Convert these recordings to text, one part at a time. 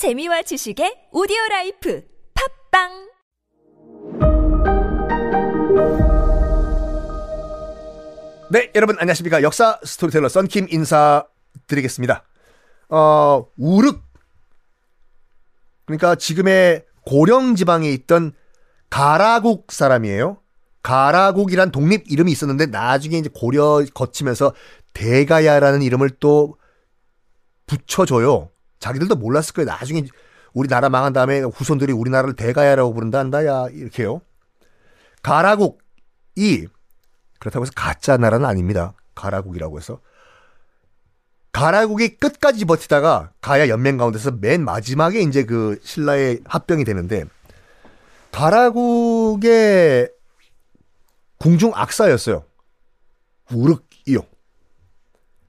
재미와 지식의 오디오 라이프 팟빵 네, 여러분 안녕하십니까. 역사 스토리텔러 썬킴 인사 드리겠습니다. 어, 우륵. 그러니까 지금의 고령 지방에 있던 가라국 사람이에요. 가라국이란 독립 이름이 있었는데 나중에 이제 고려 거치면서 대가야라는 이름을 또 붙여줘요. 자기들도 몰랐을 거예요. 나중에 우리나라 망한 다음에 후손들이 우리나라를 대가야라고 부른다 한다야 이렇게요. 가라국이 그렇다고 해서 가짜 나라는 아닙니다. 가라국이라고 해서. 가라국이 끝까지 버티다가 가야 연맹 가운데서 맨 마지막에 이제 그 신라의 합병이 되는데 가라국의 궁중 악사였어요. 우륵이요.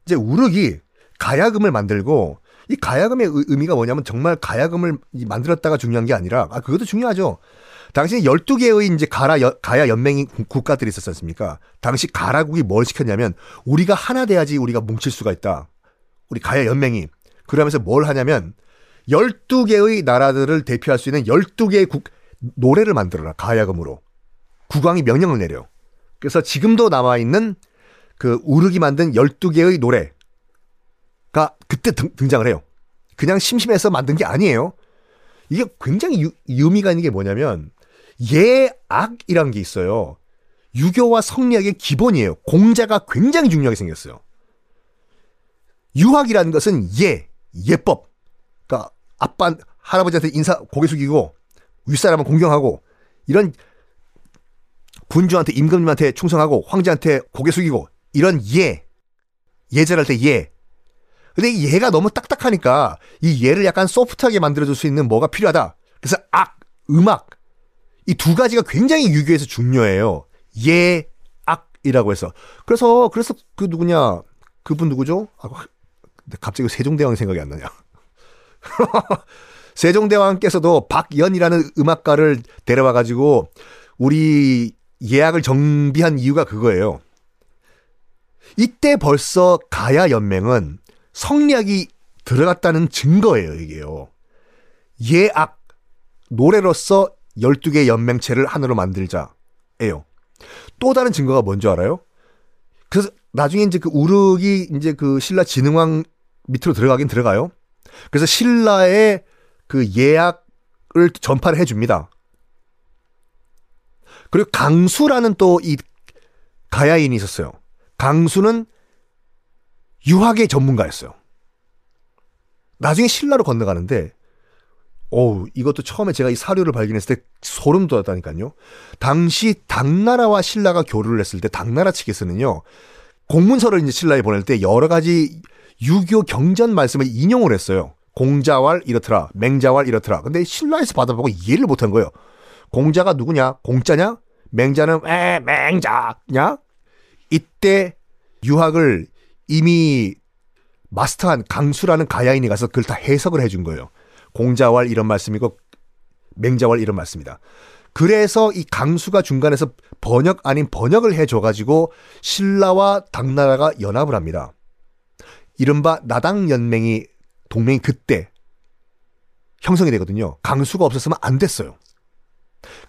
이제 우륵이 가야금을 만들고 이 가야금의 의- 의미가 뭐냐면 정말 가야금을 이 만들었다가 중요한 게 아니라 아 그것도 중요하죠. 당시 12개의 이제 가라 여- 가야 연맹이 국- 국가들이 있었지 않습니까? 당시 가라국이 뭘 시켰냐면 우리가 하나 돼야지 우리가 뭉칠 수가 있다. 우리 가야 연맹이 그러면서 뭘 하냐면 12개의 나라들을 대표할 수 있는 12개의 국 노래를 만들어라. 가야금으로. 국왕이 명령을 내려. 그래서 지금도 남아 있는 그 우르기 만든 12개의 노래가 그때 등, 등장을 해요. 그냥 심심해서 만든 게 아니에요. 이게 굉장히 유, 의미가 있는 게 뭐냐면 예악이라는 게 있어요. 유교와 성리학의 기본이에요. 공자가 굉장히 중요하게 생겼어요. 유학이라는 것은 예, 예법. 그러니까 아빠, 할아버지한테 인사 고개 숙이고 윗사람은 공경하고 이런 군주한테 임금님한테 충성하고 황제한테 고개 숙이고 이런 예, 예절할 때 예. 근데 이 예가 너무 딱딱하니까 이 예를 약간 소프트하게 만들어줄 수 있는 뭐가 필요하다. 그래서 악, 음악 이 두 가지가 굉장히 유교에서 중요해요. 예, 악이라고 해서 그래서 그래서 그 누구냐 그분 누구죠? 아, 근데 갑자기 세종대왕 생각이 안 나냐? 세종대왕께서도 박연이라는 음악가를 데려와 가지고 우리 예약을 정비한 이유가 그거예요. 이때 벌써 가야 연맹은 성리학이 들어갔다는 증거예요, 이게요. 예악, 노래로서 12개 연맹체를 하나로 만들자예요. 또 다른 증거가 뭔지 알아요? 그래서 나중에 이제 그 우르기 이제 그 신라 진흥왕 밑으로 들어가긴 들어가요. 그래서 신라의 그 예약을 전파를 해줍니다. 그리고 강수라는 또 이 가야인이 있었어요. 강수는 유학의 전문가였어요. 나중에 신라로 건너가는데, 어우, 이것도 처음에 제가 이 사료를 발견했을 때 소름 돋았다니까요. 당시 당나라와 신라가 교류를 했을 때 당나라 측에서는요, 공문서를 이제 신라에 보낼 때 여러 가지 유교 경전 말씀을 인용을 했어요. 공자왈 이렇더라, 맹자왈 이렇더라. 근데 신라에서 받아보고 이해를 못한 거예요. 공자가 누구냐? 공짜냐? 맹자는 에 맹자냐? 이때 유학을 이미 마스터한 강수라는 가야인이 가서 그걸 다 해석을 해준 거예요. 공자왈 이런 말씀이고 맹자왈 이런 말씀이다. 그래서 이 강수가 중간에서 번역 아닌 번역을 해줘가지고 신라와 당나라가 연합을 합니다. 이른바 나당 연맹이 동맹이 그때 형성이 되거든요. 강수가 없었으면 안 됐어요.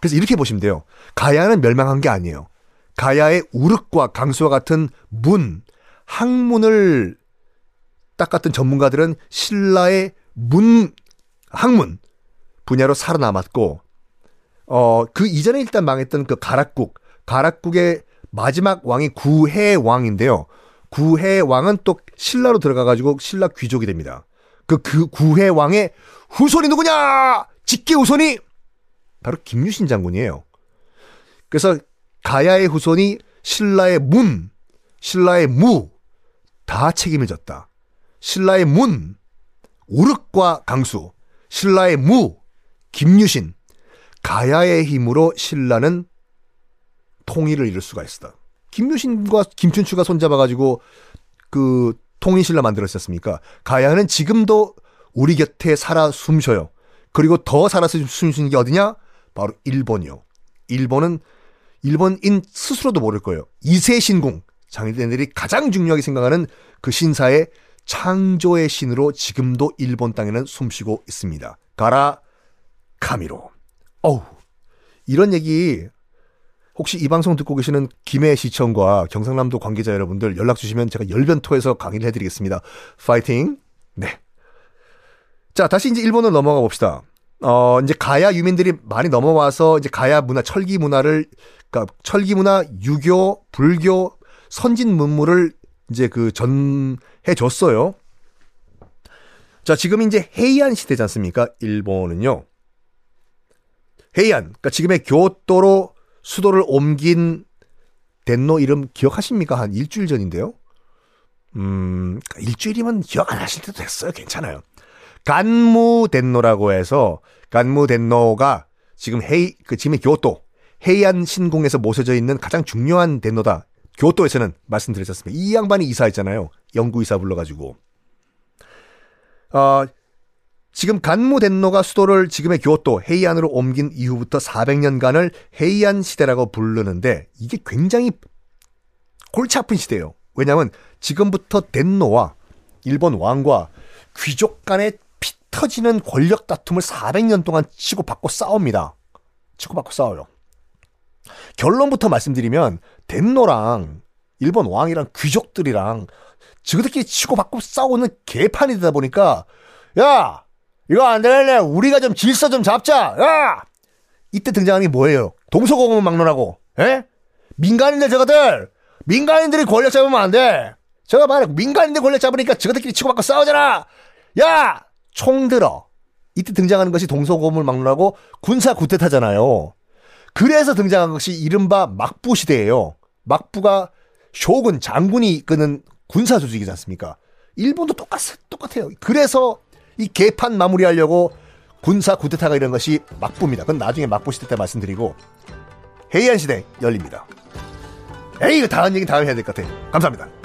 그래서 이렇게 보시면 돼요. 가야는 멸망한 게 아니에요. 가야의 우륵과 강수와 같은 문, 학문을 닦았던 전문가들은 신라의 문, 학문 분야로 살아남았고, 어, 그 이전에 일단 망했던 그 가락국, 가락국의 마지막 왕이 구해 왕인데요. 구해 왕은 또 신라로 들어가가지고 신라 귀족이 됩니다. 그, 그 구해 왕의 후손이 누구냐? 직계 후손이 바로 김유신 장군이에요. 그래서 가야의 후손이 신라의 문, 신라의 무, 다 책임을 졌다. 신라의 문, 우륵과 강수, 신라의 무, 김유신, 가야의 힘으로 신라는 통일을 이룰 수가 있었다. 김유신과 김춘추가 손잡아가지고 그 통일신라 만들었었습니까? 가야는 지금도 우리 곁에 살아 숨쉬어요. 그리고 더 살아 숨쉬는 게 어디냐? 바로 일본이요. 일본은 일본인 스스로도 모를 거예요. 이세 신궁 장인들이 가장 중요하게 생각하는 그 신사의 창조의 신으로 지금도 일본 땅에는 숨쉬고 있습니다. 가라 카미로. 어우 이런 얘기 혹시 이 방송 듣고 계시는 김해 시청과 경상남도 관계자 여러분들 연락 주시면 제가 열변토해서 강의를 해드리겠습니다. 파이팅. 네. 자 다시 이제 일본으로 넘어가 봅시다. 어 이제 가야 유민들이 많이 넘어와서 이제 가야 문화 철기 문화를 그러니까 철기 문화 유교 불교 선진 문물을 이제 그 전해 줬어요. 자, 지금 이제 헤이안 시대지 않습니까? 일본은요. 헤이안, 그러니까 지금의 교토로 수도를 옮긴 덴노 이름 기억하십니까? 한 일주일 전인데요. 음, 일주일이면 기억 안 하실 때도 됐어요. 괜찮아요. 간무 덴노라고 해서 간무 덴노가 지금 헤이 그 지금의 교토 헤이안 신궁에서 모셔져 있는 가장 중요한 덴노다. 교토에서는 말씀드렸었습니다. 이 양반이 이사했잖아요. 영구 이사 불러가지고. 어, 지금 간무 덴노가 수도를 지금의 교토 헤이안으로 옮긴 이후부터 400년간을 헤이안 시대라고 부르는데 이게 굉장히 골치 아픈 시대예요. 왜냐하면 지금부터 덴노와 일본 왕과 귀족 간의 피 터지는 권력 다툼을 400년 동안 치고받고 싸웁니다. 치고받고 싸워요. 결론부터 말씀드리면 덴노랑 일본 왕이랑 귀족들이랑 지그들끼리 치고 받고 싸우는 개판이 되다 보니까 야 이거 안 되겠네 우리가 좀 질서 좀 잡자. 야! 이때 등장하는 게 뭐예요? 동서고금 막론하고 에 민간인들 저거들! 민간인들이 권력 잡으면 안돼! 제가 말해 민간인들 권력 잡으니까 저거들끼리 치고 받고 싸우잖아! 야! 총 들어. 이때 등장하는 것이 동서고금을 막론하고 군사 구태타잖아요 그래서 등장한 것이 이른바 막부 시대예요. 막부가 쇼군 장군이 이끄는 군사 조직이지 않습니까? 일본도 똑같 똑같아요. 그래서 이 개판 마무리하려고 군사 구데타가 이런 것이 막부입니다. 그건 나중에 막부 시대 때 말씀드리고 해이안 시대 열립니다. 에이 이거 다음 얘기 다음에 해야 될 것 같아. 감사합니다.